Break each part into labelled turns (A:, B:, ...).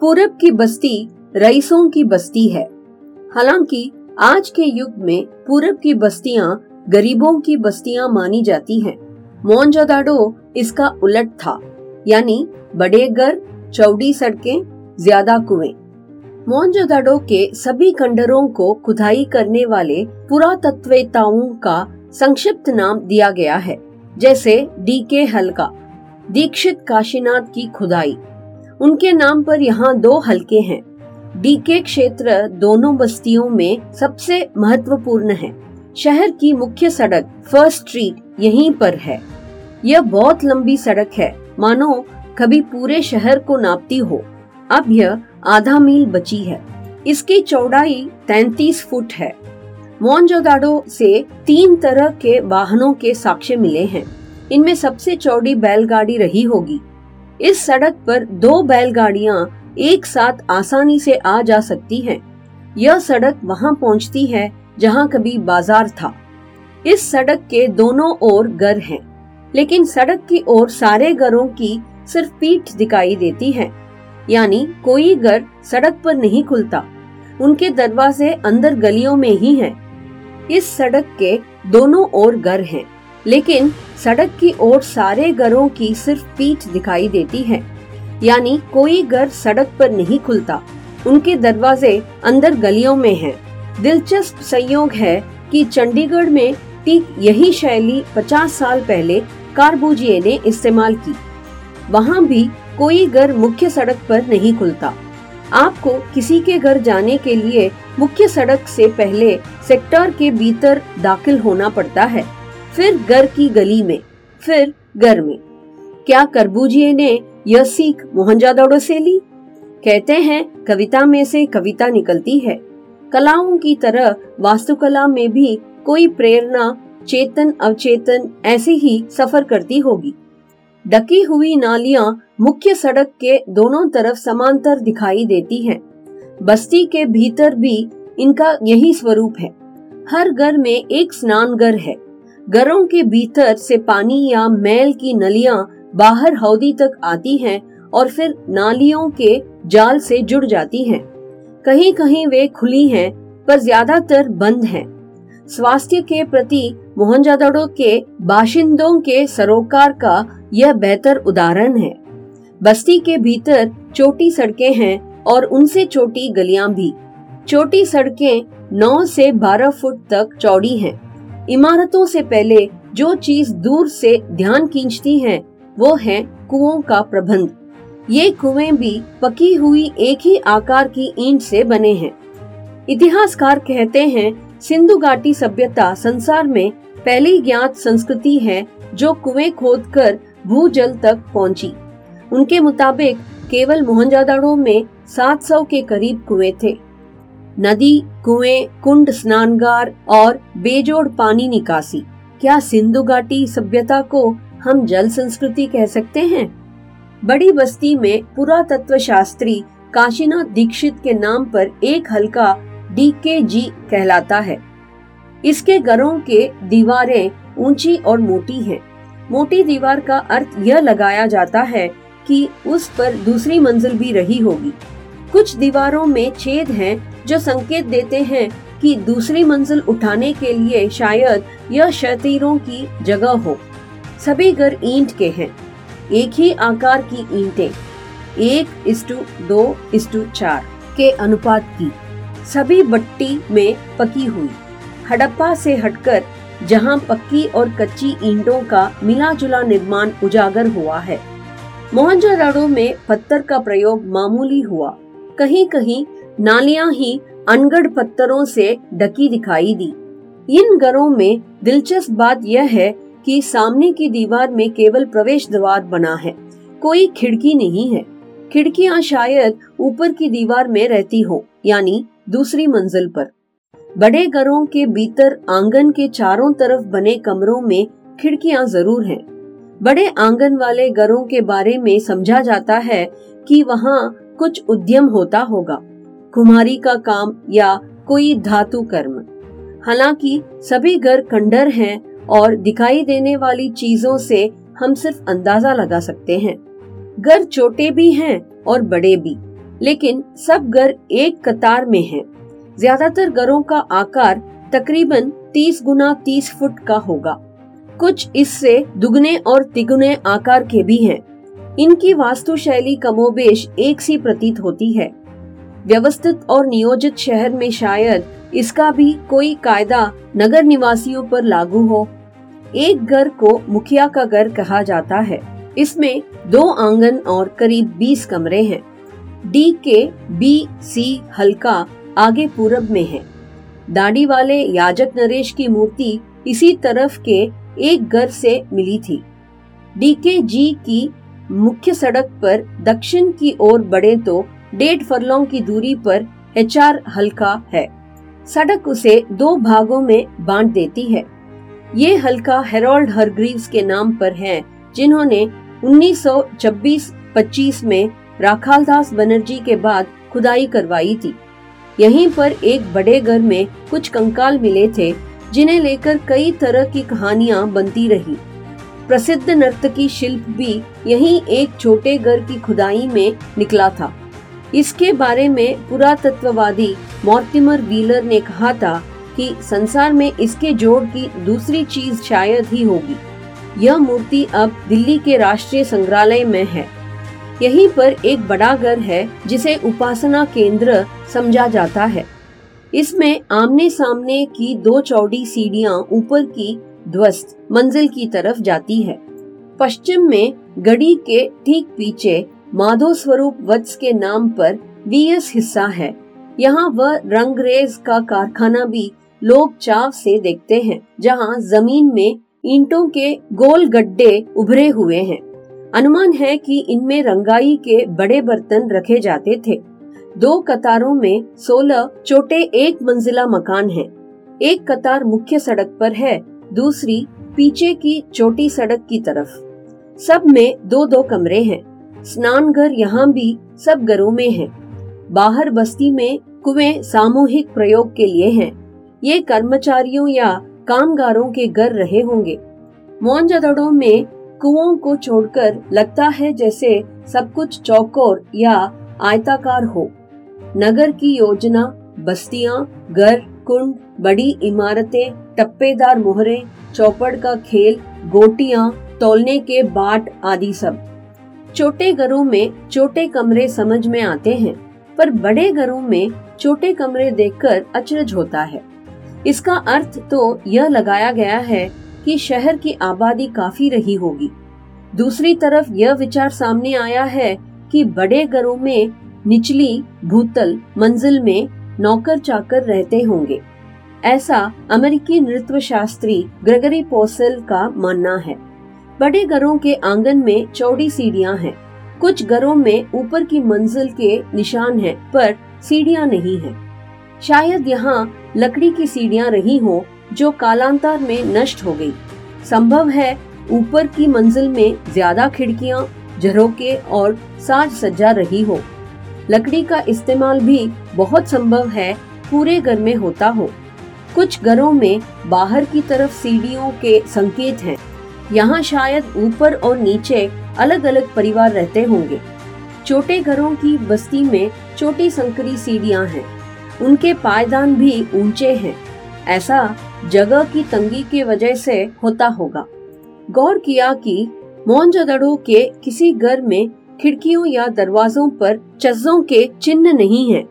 A: पूरब की बस्ती रईसों की बस्ती है। हालाँकि आज के युग में पूरब की बस्तियाँ गरीबों की बस्तियाँ मानी जाती हैं। मोहनजोदाड़ो इसका उलट था, यानी बड़े घर, चौड़ी सड़कें, ज़्यादा कुएँ। मोहनजोदाड़ो के सभी खंडरों को खुदाई करने वाले पुरातत्वताओं का संक्षिप्त नाम दिया गया है, जैसे डी के हल्का। दीक्षित काशीनाथ की खुदाई। उनके नाम पर यहाँ दो हल्के हैं। डी के क्षेत्र दोनों बस्तियों में सबसे महत्वपूर्ण है। शहर की मुख्य सड़क फ़र्स्ट स्ट्रीट यहीं पर है। यह बहुत लंबी सड़क है। मानो, कभी पूरे शहर को नापती हो। अब यह आधा मील बची है। इसकी चौड़ाई 33 फुट है। मोनजोदाडो से तीन तरह के वाहनों के साक्ष्य मिले हैं। इनमें सबसे चौड़ी बैलगाड़ी रही होगी। इस सड़क पर दो बैलगाड़ियाँ एक साथ आसानी से आ जा सकती हैं। यह सड़क वहाँ पहुँचती है जहाँ कभी बाज़ार था इस सड़क के दोनों ओर घर हैं, लेकिन सड़क की ओर सारे घरों की सिर्फ़ पीठ दिखाई देती है यानी कोई घर सड़क पर नहीं खुलता उनके दरवाजे अंदर गलियों में ही हैं। इस सड़क के दोनों ओर घर हैं, लेकिन सड़क की ओर सारे घरों की सिर्फ़ पीठ दिखाई देती है। यानी कोई घर सड़क पर नहीं खुलता। उनके दरवाजे अंदर गलियों में हैं। दिलचस्प संयोग है कि चंडीगढ़ में ठीक यही शैली 50 साल पहले कारबूजिए ने इस्तेमाल की। वहाँ भी कोई घर मुख्य सड़क पर नहीं खुलता। आपको किसी के घर जाने के लिए मुख्य सड़क से पहले सेक्टर के भीतर दाखिल होना पड़ता है। फिर घर की गली में, फिर घर में। क्या करबूजिए ने यह सीख मोहनजादड़ो से ली? कहते हैं, कविता में से कविता निकलती है। कलाओं की तरह वास्तुकला में भी कोई प्रेरणा, चेतन, अवचेतन ऐसे ही सफ़र करती होगी। डकी हुई नालियाँ मुख्य सड़क के दोनों तरफ़ समांतर दिखाई देती हैं। बस्ती के भीतर भी इनका यही स्वरूप है। हर घर में एक स्नान घर है। घरों के भीतर से पानी या मैल की नलियाँ बाहर हौदी तक आती हैं और फिर नालियों के जाल से जुड़ जाती हैं। कहीं कहीं वे खुली हैं, पर ज़्यादातर बंद हैं। स्वास्थ्य के प्रति मोहनजोदड़ो के बाशिंदों के सरोकार का यह बेहतर उदाहरण है बस्ती के भीतर छोटी सड़कें हैं और उनसे छोटी गलियाँ भी छोटी सड़कें 9 से 12 फुट तक चौड़ी हैं। इमारतों से पहले जो चीज़ दूर से ध्यान खींचती है, वो है कुओं का प्रबंध। ये कुएँ भी पकी हुई एक ही आकार की ईंट से बने हैं। इतिहासकार कहते हैं सिंधु घाटी सभ्यता संसार में पहली ज्ञात संस्कृति है जो कुएँ खोदकर भूजल तक पहुँची। उनके मुताबिक केवल मोहनजोदड़ो में 700 के करीब कुएँ थे। नदी, कुएँ, कुंड स्नानगार और बेजोड़ पानी निकासी। क्या सिंधु घाटी सभ्यता को हम जल संस्कृति कह सकते हैं? बड़ी बस्ती में पुरातत्व शास्त्री काशीनाथ दीक्षित के नाम पर एक हल्का डी के जी कहलाता है। इसके घरों के दीवारें ऊँची और मोटी हैं। मोटी दीवार का अर्थ यह लगाया जाता है कि उस पर दूसरी मंजिल भी रही होगी। कुछ दीवारों में छेद हैं जो संकेत देते हैं कि दूसरी मंजिल उठाने के लिए शायद यह शतीरों की जगह हो। सभी घर ईंट के हैं। एक ही आकार की ईंटें। एक इस्टू दो इस्टू चार के अनुपात की। सभी बट्टी में पकी हुई। हड़प्पा से हटकर जहाँ पक्की और कच्ची ईंटों का मिला जुला निर्माण उजागर हुआ है, मोहनजोदड़ो में पत्थर का प्रयोग मामूली हुआ। कहीं कहीं नालियाँ ही अनगढ़ पत्थरों से ढकी दिखाई दी। इन घरों में दिलचस्प बात यह है कि सामने की दीवार में केवल प्रवेश द्वार बना है, कोई खिड़की नहीं है। खिड़कियाँ शायद ऊपर की दीवार में रहती हो, यानी दूसरी मंजिल पर। बड़े घरों के भीतर आँगन के चारों तरफ़ बने कमरों में खिड़कियाँ ज़रूर हैं। बड़े आँगन वाले घरों के बारे में समझा जाता है कि वहाँ कुछ उद्यम होता होगा। कुमारी का काम या कोई धातु कर्म हालाँकि सभी घर खंडर हैं और दिखाई देने वाली चीज़ों से हम सिर्फ़ अंदाज़ा लगा सकते हैं घर छोटे भी हैं और बड़े भी, लेकिन सब घर एक कतार में हैं। ज़्यादातर घरों का आकार तकरीबन 30 गुना 30 फुट का होगा कुछ इससे दुगने और तिगुने आकार के भी हैं। इनकी वास्तु शैली कमोबेश एक सी प्रतीत होती है व्यवस्थित और नियोजित शहर में शायद इसका भी कोई कायदा नगर निवासियों पर लागू हो। एक घर को मुखिया का घर कहा जाता है। इसमें दो आँगन और करीब 20 कमरे हैं। डी के बी सी हल्का आगे पूरब में है। दाढ़ी वाले याजक नरेश की मूर्ति इसी तरफ़ के एक घर से मिली थी। डी के जी की मुख्य सड़क पर दक्षिण की ओर बढ़े तो डेढ़ फरलोंग की दूरी पर एचआर हल्का है। सड़क उसे दो भागों में बांट देती है। ये हल्का हेरोल्ड हरग्रीव्स के नाम पर है, जिन्होंने 1926-25 में राखालदास बनर्जी के बाद खुदाई करवाई थी। यहीं पर एक बड़े घर में कुछ कंकाल मिले थे, जिन्हें लेकर कई तरह की कहानियाँ बनती रही। प्रसिद्ध नर्तकी शिल्प भी यहीं एक छोटे घर की खुदाई में निकला था। इसके बारे में पुरातत्ववादी मॉर्टिमर व्हीलर ने कहा था कि संसार में इसके जोड़ की दूसरी चीज़ शायद ही होगी। यह मूर्ति अब दिल्ली के राष्ट्रीय संग्रहालय में है। यहीं पर एक बड़ा घर है, जिसे उपासना केंद्र समझा जाता है। इसमें आमने सामने की दो चौड़ी सीढ़ियाँ ऊपर की ध्वस्त मंजिल की तरफ़ जाती है। पश्चिम में गड़ी के ठीक पीछे माधो स्वरूप वत्स के नाम पर वीएस हिस्सा है। यहाँ वह रंगरेज का कारखाना भी लोग चाव से देखते हैं, जहाँ ज़मीन में ईंटों के गोल गड्ढे उभरे हुए हैं। अनुमान है कि इनमें रंगाई के बड़े बर्तन रखे जाते थे। दो कतारों में सोलह छोटे एक मंजिला मकान हैं। एक कतार मुख्य सड़क पर है, दूसरी पीछे की छोटी सड़क की तरफ़। सब में दो दो कमरे हैं। स्नान घर यहाँ भी सब घरों में है। बाहर बस्ती में कुएँ सामूहिक प्रयोग के लिए हैं। ये कर्मचारियों या कामगारों के घर रहे होंगे। मोहनजोदड़ो में कुओं को छोड़कर लगता है जैसे सब कुछ चौकोर या आयताकार हो। नगर की योजना, बस्तियाँ, घर, कुंड, बड़ी इमारतें, टप्पेदार मोहरे, चौपड़ का खेल, गोटियाँ, तोलने के बाट आदि सब। छोटे घरों में छोटे कमरे समझ में आते हैं, पर बड़े घरों में छोटे कमरे देखकर अचरज होता है। इसका अर्थ तो यह लगाया गया है कि शहर की आबादी काफ़ी रही होगी। दूसरी तरफ़ यह विचार सामने आया है कि बड़े घरों में निचली, भूतल, मंजिल में नौकर चाकर रहते होंगे। ऐसा अमेरिकी नृत्य शास्त्री ग्रेगरी पोसल का मानना है। बड़े घरों के आँगन में चौड़ी सीढ़ियाँ हैं कुछ घरों में ऊपर की मंजिल के निशान हैं, पर सीढ़ियाँ नहीं हैं। शायद यहाँ लकड़ी की सीढ़ियाँ रही हो जो कालांतर में नष्ट हो गई संभव है ऊपर की मंजिल में ज़्यादा खिड़कियाँ झरोके और साज सज्जा रही हो लकड़ी का इस्तेमाल भी बहुत संभव है पूरे घर में होता हो कुछ घरों में बाहर की तरफ़ सीढ़ियों के संकेत हैं। यहाँ शायद ऊपर और नीचे अलग अलग परिवार रहते होंगे। छोटे घरों की बस्ती में छोटी संकरी सीढ़ियाँ हैं। उनके पायदान भी ऊँचे हैं। ऐसा जगह की तंगी के वजह से होता होगा। गौर किया कि मोहनजोदड़ो के किसी घर में खिड़कियों या दरवाजों पर चज्जों के चिन्ह नहीं हैं।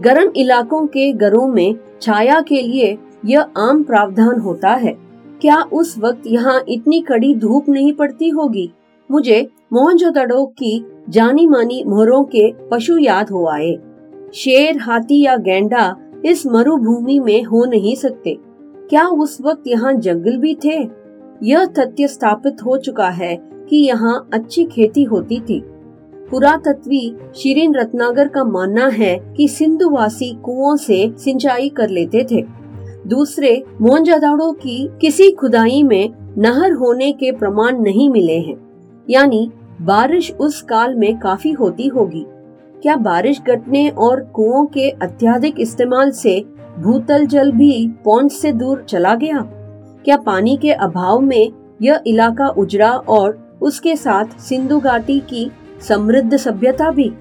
A: गर्म इलाकों के घरों में छाया के लिए यह आम प्रावधान होता है। क्या उस वक्त यहाँ इतनी कड़ी धूप नहीं पड़ती होगी? मुझे मोहनजोदड़ो की जानी मानी मोहरों के पशु याद हो आए। शेर, हाथी या गेंडा इस मरुभूमि में हो नहीं सकते। क्या उस वक्त यहाँ जंगल भी थे? यह तथ्य स्थापित हो चुका है कि यहाँ अच्छी खेती होती थी। पुरातत्वी शिरीन रत्नागर का मानना है कि सिंधुवासी कुओं से सिंचाई कर लेते थे। दूसरे मोहनजोदड़ो की किसी खुदाई में नहर होने के प्रमाण नहीं मिले हैं। यानी, बारिश उस काल में काफ़ी होती होगी। क्या बारिश घटने और कुओं के अत्याधिक इस्तेमाल से भूतल जल भी पौंड से दूर चला गया? क्या पानी के अभाव में यह इलाका उजड़ा और उसके साथ सिंधु घाटी की समृद्ध सभ्यता भी?